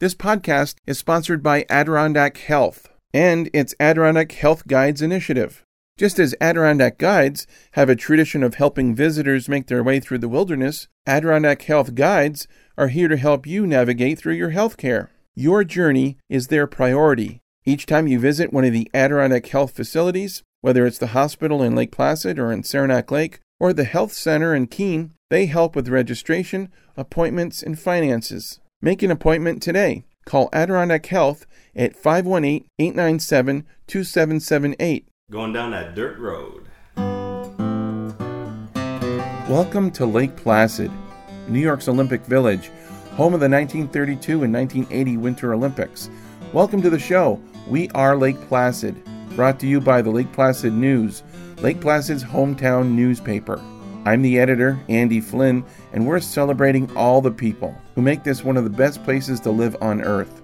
This podcast is sponsored by Adirondack Health and its Adirondack Health Guides initiative. Just as Adirondack Guides have a tradition of helping visitors make their way through the wilderness, Adirondack Health Guides are here to help you navigate through your health care. Your journey is their priority. Each time you visit one of the Adirondack Health facilities, whether it's the hospital in Lake Placid or in Saranac Lake, or the health center in Keene, they help with registration, appointments, and finances. Make an appointment today. Call Adirondack Health at 518 897 2778. Going down that dirt road. Welcome to Lake Placid, New York's Olympic Village, home of the 1932 and 1980 Winter Olympics. Welcome to the show. We are Lake Placid, brought to you by the Lake Placid News, Lake Placid's hometown newspaper. I'm the editor, Andy Flynn, and we're celebrating all the people who make this one of the best places to live on Earth.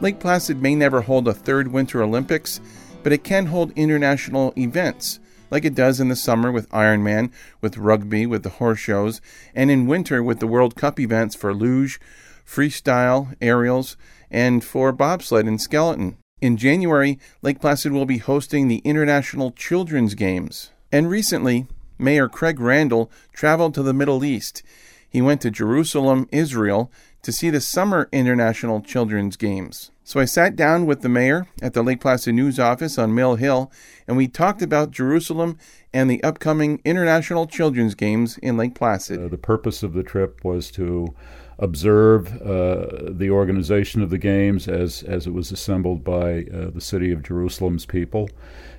Lake Placid may never hold a third Winter Olympics, but it can hold international events, like it does in the summer with Ironman, with rugby, with the horse shows, and in winter with the World Cup events for luge, freestyle, aerials, and for bobsled and skeleton. In January, Lake Placid will be hosting the International Children's Games. And recently, Mayor Craig Randall traveled to the Middle East. He went to Jerusalem, Israel, to see the Summer International Children's Games. So I sat down with the mayor at the Lake Placid News office on Mill Hill, and we talked about Jerusalem and the upcoming International Children's Games in Lake Placid. Uh, the purpose of the trip was to observe uh, the organization of the games as, as it was assembled by uh, the city of Jerusalem's people,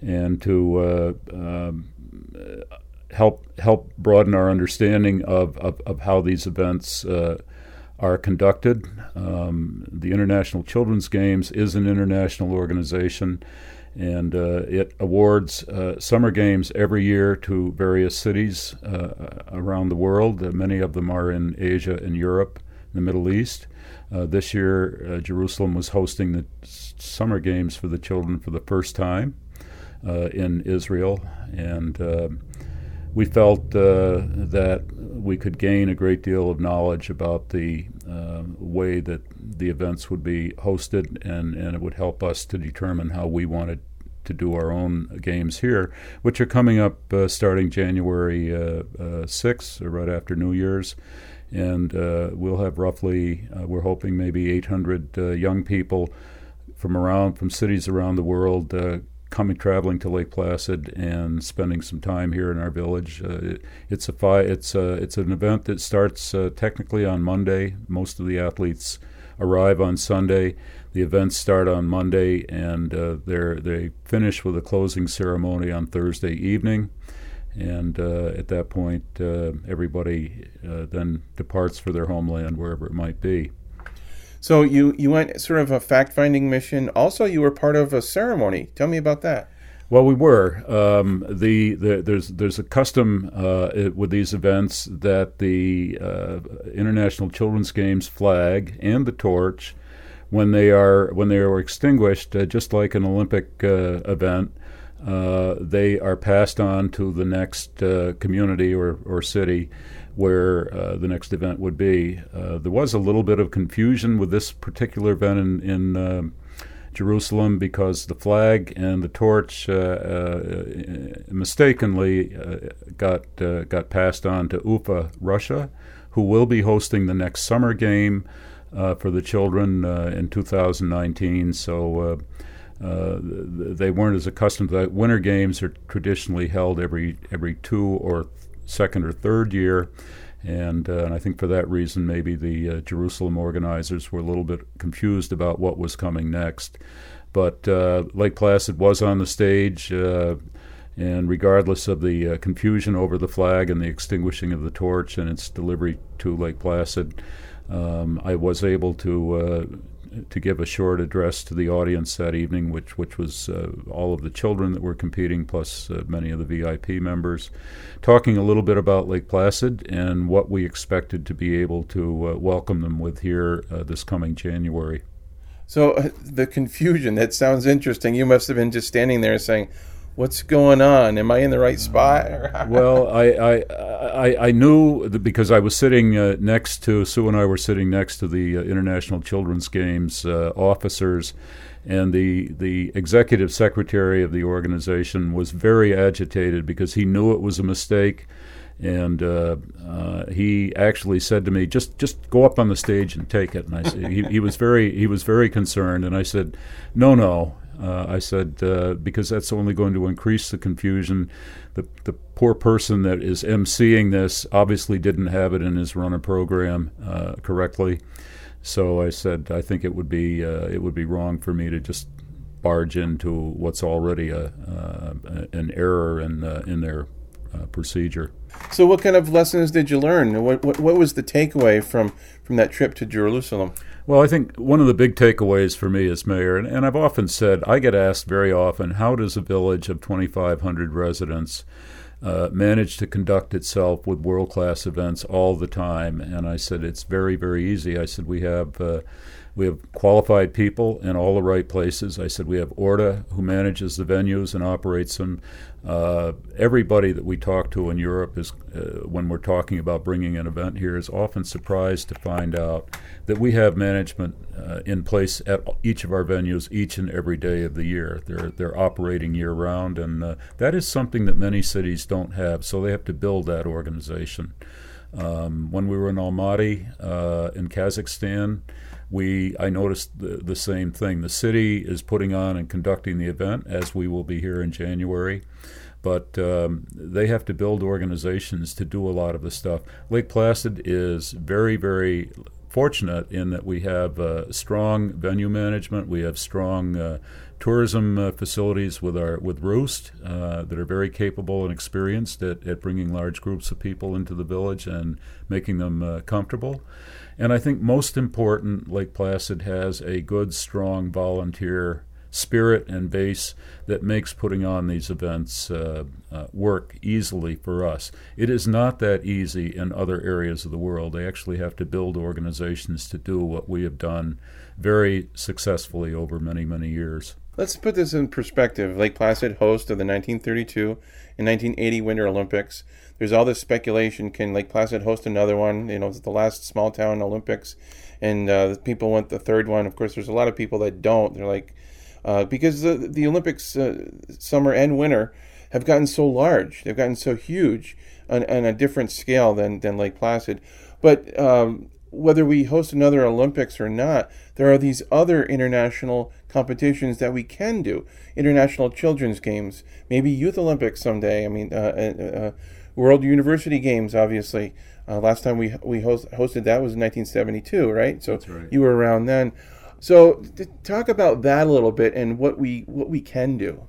and to uh, um, help help broaden our understanding of, of, of how these events uh, are conducted. Um, the International Children's Games is an international organization, and uh, it awards uh, summer games every year to various cities uh, around the world. Uh, many of them are in Asia and Europe, the Middle East. Uh, this year, Jerusalem was hosting the summer games for the children for the first time in Israel, and we felt uh, that we could gain a great deal of knowledge about the uh, way that the events would be hosted, and, and it would help us to determine how we wanted to do our own games here, which are coming up uh, starting January 6th, uh, uh, right after New Year's. And uh, we'll have roughly, we're hoping maybe 800 young people from around, from cities around the world coming traveling to Lake Placid and spending some time here in our village. Uh, it, it's a fi- it's a, it's an event that starts uh, technically on Monday. Most of the athletes arrive on Sunday. The events start on Monday and uh, they they finish with a closing ceremony on Thursday evening. And uh, at that point, uh, everybody uh, then departs for their homeland, wherever it might be. So you you went sort of a fact finding mission. Also, you were part of a ceremony. Tell me about that. Well, we were. Um, the, the, there's there's a custom uh, with these events that the uh, International Children's Games flag and the torch, when they are when they are extinguished, uh, just like an Olympic uh, event, uh, they are passed on to the next uh, community or, or city where uh, the next event would be. Uh, there was a little bit of confusion with this particular event in, in uh, Jerusalem because the flag and the torch uh, uh, mistakenly got got passed on to Ufa, Russia, who will be hosting the next summer game for the children in 2019. So. Uh, they weren't as accustomed to that. Winter games are traditionally held every every two or second or third year. And, uh, and I think for that reason, maybe the uh, Jerusalem organizers were a little bit confused about what was coming next. But uh, Lake Placid was on the stage, uh, and regardless of the uh, confusion over the flag and the extinguishing of the torch and its delivery to Lake Placid, um, I was able to uh, to give a short address to the audience that evening, which which was uh, all of the children that were competing, plus uh, many of the VIP members, talking a little bit about Lake Placid and what we expected to be able to uh, welcome them with here uh, this coming January. So uh, the confusion that sounds interesting. You must have been just standing there saying, what's going on? Am I in the right spot? well, I, I, I, I, knew because I was sitting uh, next to Sue and I were sitting next to the uh, International Children's Games uh, officers, and the the executive secretary of the organization was very agitated because he knew it was a mistake and uh, uh, he actually said to me, "Just just go up on the stage and take it." And I he, he was very he was very concerned, and I said, "No, no." Uh, I said uh, because that's only going to increase the confusion. The the poor person that is emceeing this obviously didn't have it in his runner program uh, correctly, so I said I think it would be uh, it would be wrong for me to just barge into what's already a an error in in their procedure. So, what kind of lessons did you learn? What, what, what was the takeaway from, from that trip to Jerusalem? Well, I think one of the big takeaways for me as mayor, and, and I've often said, I get asked very often, how does a village of 2,500 residents uh, manage to conduct itself with world class events all the time? And I said, it's very, very easy. I said, we have. Uh, we have qualified people in all the right places. I said we have ORDA, who manages the venues and operates them. Uh, everybody that we talk to in Europe is, uh, when we're talking about bringing an event here, is often surprised to find out that we have management uh, in place at each of our venues each and every day of the year. They're they're operating year round, and uh, that is something that many cities don't have. So they have to build that organization. Um, when we were in Almaty uh, in Kazakhstan we I noticed the, the same thing. The city is putting on and conducting the event, as we will be here in January. But um, they have to build organizations to do a lot of the stuff. Lake Placid is very, very fortunate in that we have uh, strong venue management. We have strong uh, tourism uh, facilities with our with Roost uh, that are very capable and experienced at, at bringing large groups of people into the village and making them uh, comfortable. And I think most important, Lake Placid has a good, strong volunteer spirit and base that makes putting on these events uh, uh, work easily for us. It is not that easy in other areas of the world. They actually have to build organizations to do what we have done very successfully over many, many years. Let's put this in perspective. Lake Placid, host of the 1932 and 1980 Winter Olympics, there's all this speculation: can Lake Placid host another one? You know, it's the last small town Olympics, and uh, people want the third one. Of course, there's a lot of people that don't. They're like, uh, because the the Olympics, uh, summer and winter, have gotten so large. They've gotten so huge on, on a different scale than than Lake Placid. But um, whether we host another Olympics or not, there are these other international competitions that we can do. International children's games, maybe Youth Olympics someday. I mean, uh, uh, uh World University Games, obviously. Uh, last time we we host, hosted that was in 1972, right? So right. you were around then. So talk about that a little bit and what we what we can do.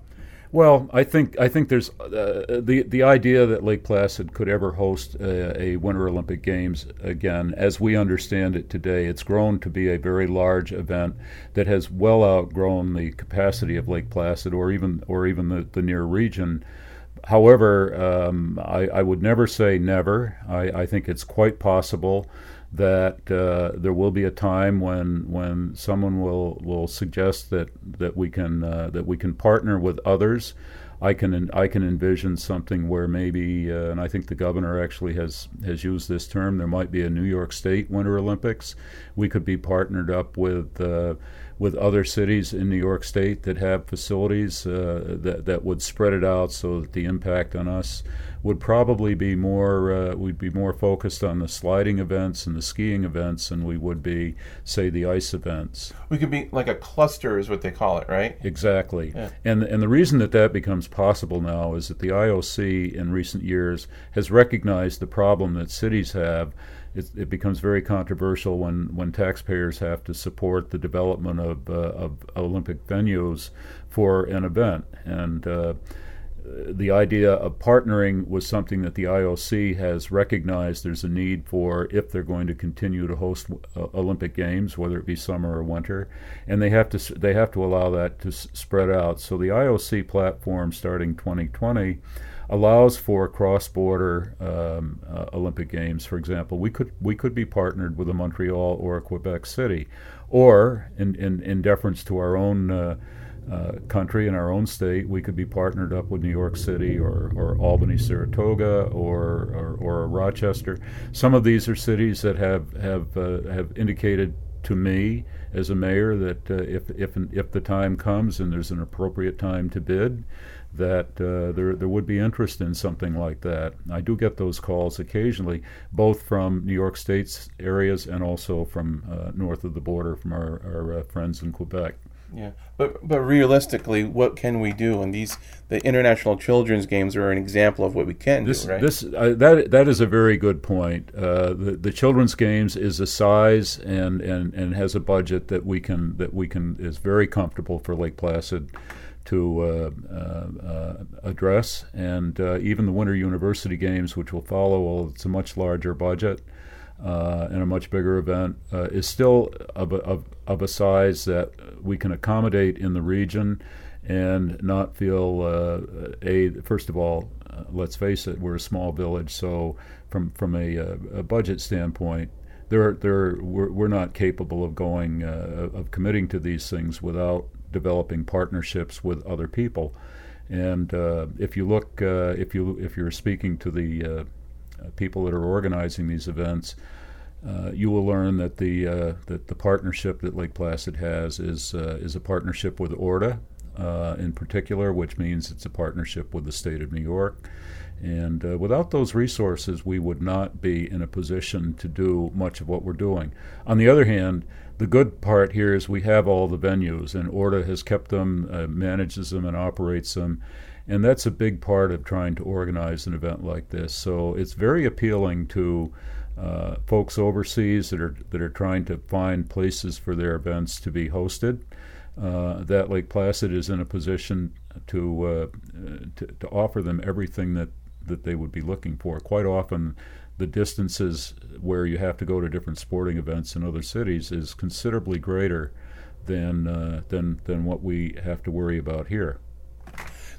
Well, I think I think there's uh, the the idea that Lake Placid could ever host a, a, Winter Olympic Games again, as we understand it today, it's grown to be a very large event that has well outgrown the capacity of Lake Placid or even or even the, the near region. However, um, I, I, would never say never. I, I, think it's quite possible that uh, there will be a time when when someone will, will suggest that that we can uh, that we can partner with others. I can I can envision something where maybe, uh, and I think the governor actually has has used this term. There might be a New York State Winter Olympics. We could be partnered up with uh, with other cities in New York State that have facilities uh, that that would spread it out so that the impact on us would probably be more uh, we'd be more focused on the sliding events and the skiing events than we would be say the ice events. We could be like a cluster is what they call it, right? Exactly. Yeah. And and the reason that that becomes possible now is that the IOC in recent years has recognized the problem that cities have it, it, becomes very controversial when, when taxpayers have to support the development of, uh, of Olympic venues for an event. And uh, the idea of partnering was something that the IOC has recognized there's a need for if they're going to continue to host uh, Olympic Games, whether it be summer or winter, and they have to they have to allow that to s- spread out. So the IOC platform starting 2020 allows for cross-border um, uh, Olympic Games. For example, we could we could be partnered with a Montreal or a Quebec City, or in in, in deference to our own. Uh, uh, country in our own state, we could be partnered up with New York City or, or Albany, Saratoga, or, or, or Rochester. Some of these are cities that have have uh, have indicated to me as a mayor that uh, if if if the time comes and there's an appropriate time to bid, that uh, there there would be interest in something like that. I do get those calls occasionally, both from New York State's areas and also from uh, north of the border from our, our uh, friends in Quebec. Yeah, but but realistically, what can we do? And these the international children's games are an example of what we can this, do. Right. This uh, that that is a very good point. Uh, the the children's games is a size and, and, and has a budget that we can that we can is very comfortable for Lake Placid to uh, uh, uh address, and uh, even the Winter University Games, which will follow, well, it's a much larger budget uh, and a much bigger event, uh, is still of a, of, of, a size that we can accommodate in the region and not feel uh, a first of all, uh, let's face it, we're a small village, so from from a, uh, a budget standpoint, there there we're, we're not capable of going uh, of committing to these things without developing partnerships with other people. And if you look, if you if you're speaking to the uh, people that are organizing these events, uh, you will learn that the uh, that the partnership that Lake Placid has is is a partnership with ORDA in particular, which means it's a partnership with the state of New York. And uh, without those resources, we would not be in a position to do much of what we're doing. On the other hand, the good part here is we have all the venues, and ORDA has kept them, uh, manages them, and operates them and that's a big part of trying to organize an event like this. So it's very appealing to uh, folks overseas that are that are trying to find places for their events to be hosted. Uh, that Lake Placid is in a position to, uh, to, to offer them everything that that they would be looking for. Quite often, the distances where you have to go to different sporting events in other cities is considerably greater than uh, than than what we have to worry about here.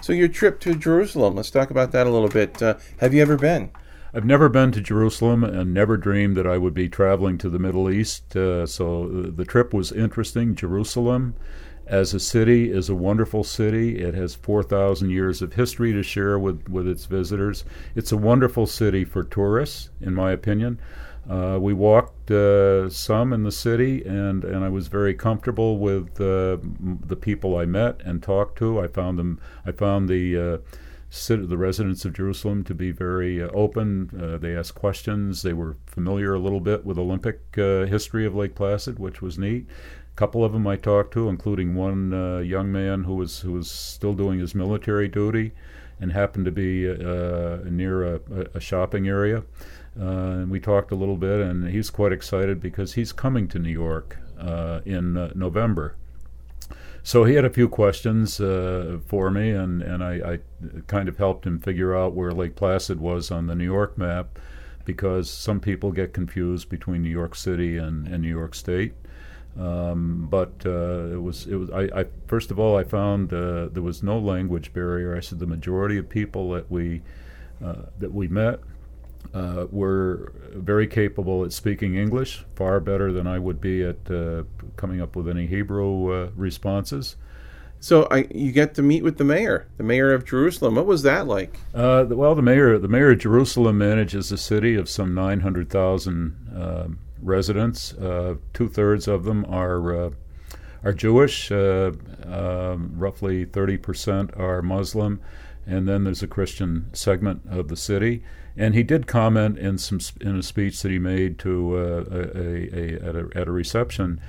So your trip to Jerusalem, let's talk about that a little bit. Uh, have you ever been? I've never been to Jerusalem and never dreamed that I would be traveling to the Middle East. Uh, so the trip was interesting. Jerusalem, as a city, is a wonderful city. It has 4,000 years of history to share with, with its visitors. It's a wonderful city for tourists, in my opinion. Uh, we walked uh, some in the city, and, and I was very comfortable with uh, the people I met and talked to. I found them. I found the uh, the residents of Jerusalem to be very uh, open. Uh, they asked questions. They were familiar a little bit with Olympic history of Lake Placid, which was neat. A couple of them I talked to, including one young man who was who was still doing his military duty, and happened to be near a, a shopping area. Uh, and we talked a little bit, and he's quite excited because he's coming to New York uh, in uh, November. So he had a few questions uh, for me, and, and I, I, kind of helped him figure out where Lake Placid was on the New York map because some people get confused between New York City and, and New York State. Um, but uh, it was it was I, I, first of all I found uh, there was no language barrier. I said the majority of people that we that we met uh, were very capable at speaking English, far better than I would be at uh, coming up with any Hebrew uh, responses. So I, you get to meet with the mayor, the mayor of Jerusalem. What was that like? Uh, well, the mayor, the mayor of Jerusalem manages a city of some nine hundred thousand um, residents. Uh, Two thirds of them are uh, are Jewish. Um, roughly thirty percent are Muslim, and then there's a Christian segment of the city. And he did comment in some in a speech that he made to uh, a, a, at, a, at a reception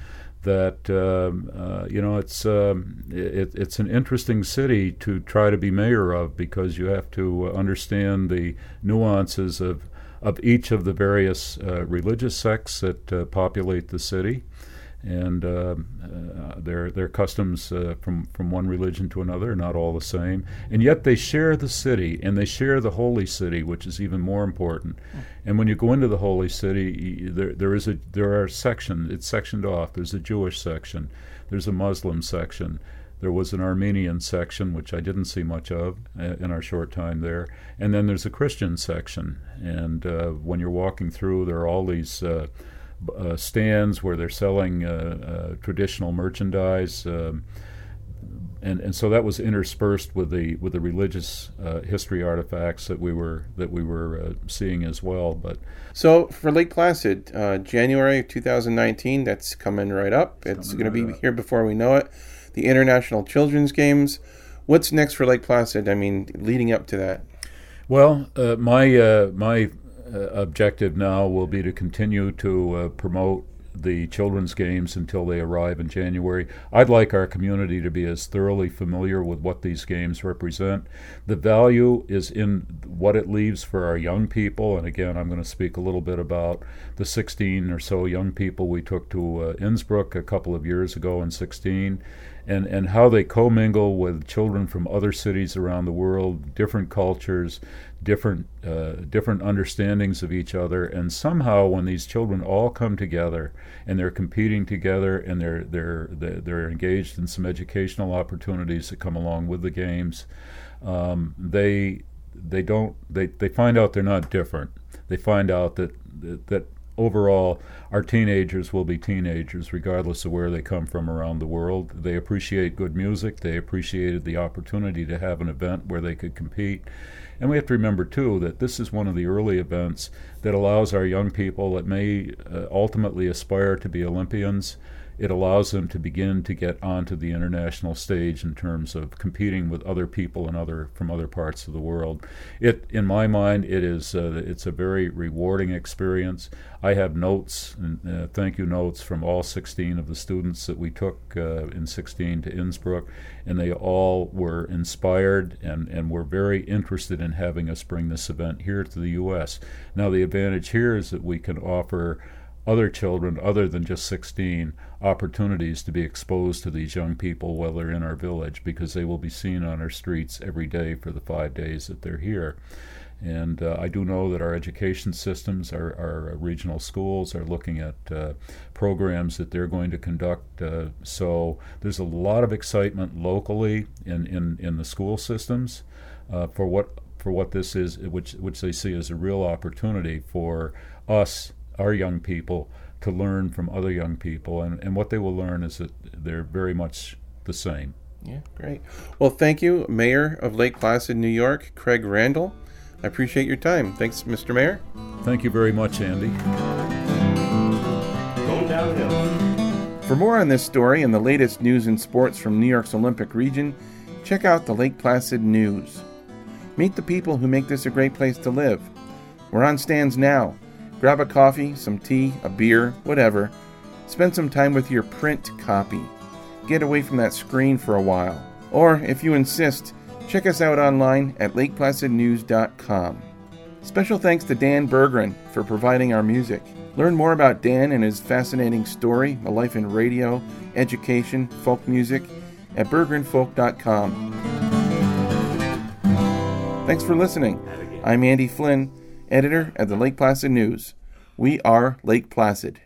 that um, uh, you know it's um, it, it's an interesting city to try to be mayor of because you have to understand the nuances of of each of the various uh, religious sects that uh, populate the city and uh, uh, their their customs uh, from from one religion to another are not all the same, and yet they share the city and they share the holy city, which is even more important. And when you go into the holy city, there there is a there are sections. It's sectioned off. There's a Jewish section. There's a Muslim section. There was an Armenian section, which I didn't see much of uh, in our short time there. And then there's a Christian section. And uh, when you're walking through, there are all these uh, stands where they're selling uh, uh, traditional merchandise. Um, and and so that was interspersed with the with the religious uh, history artifacts that we were that we were uh, seeing as well. But so for Lake Placid, uh, January 2019, that's coming right up. It's, it's going to be up. here before we know it. The International Children's Games. What's next for Lake Placid? I mean, leading up to that. Well, uh, my uh, my objective now will be to continue to promote the children's games until they arrive in January. I'd like our community to be as thoroughly familiar with what these games represent. The value is in what it leaves for our young people. And again, I'm going to speak a little bit about the 16 or so young people we took to uh, Innsbruck a couple of years ago in 16 and, and how they commingle with children from other cities around the world, different cultures, different uh, different understandings of each other, and somehow when these children all come together and they're competing together and they're they're they're engaged in some educational opportunities that come along with the games, um, they they don't they, they find out they're not different. They find out that that, that overall, our teenagers will be teenagers regardless of where they come from around the world. They appreciate good music. They appreciated the opportunity to have an event where they could compete. And we have to remember, too, that this is one of the early events that allows our young people that may uh, ultimately aspire to be Olympians it allows them to begin to get onto the international stage in terms of competing with other people and other from other parts of the world. It, in my mind, it is uh, it's a very rewarding experience. I have notes uh, thank you notes from all 16 of the students that we took uh, in 16 to Innsbruck, and they all were inspired and, and were very interested in having us bring this event here to the U.S. Now, the advantage here is that we can offer other children other than just 16 opportunities to be exposed to these young people while they're in our village because they will be seen on our streets every day for the five days that they're here. And uh, I do know that our education systems, our, our regional schools, are looking at uh, programs that they're going to conduct. Uh, so there's a lot of excitement locally in, in, in the school systems uh, for what for what this is, which which they see as a real opportunity for us our young people to learn from other young people. And, and what they will learn is that they're very much the same. Yeah, great. Well, thank you, Mayor of Lake Placid, New York, Craig Randall. I appreciate your time. Thanks, Mr. Mayor. Thank you very much, Andy. Going downhill. For more on this story and the latest news and sports from New York's Olympic region, check out the Lake Placid News. Meet the people who make this a great place to live. We're on stands now Grab a coffee, some tea, a beer, whatever. Spend some time with your print copy. Get away from that screen for a while. Or, if you insist, check us out online at lakeplacidnews.com. Special thanks to Dan Berggren for providing our music. Learn more about Dan and his fascinating story, a life in radio, education, folk music, at berggrenfolk.com. Thanks for listening. I'm Andy Flynn editor at the Lake Placid News. We are Lake Placid.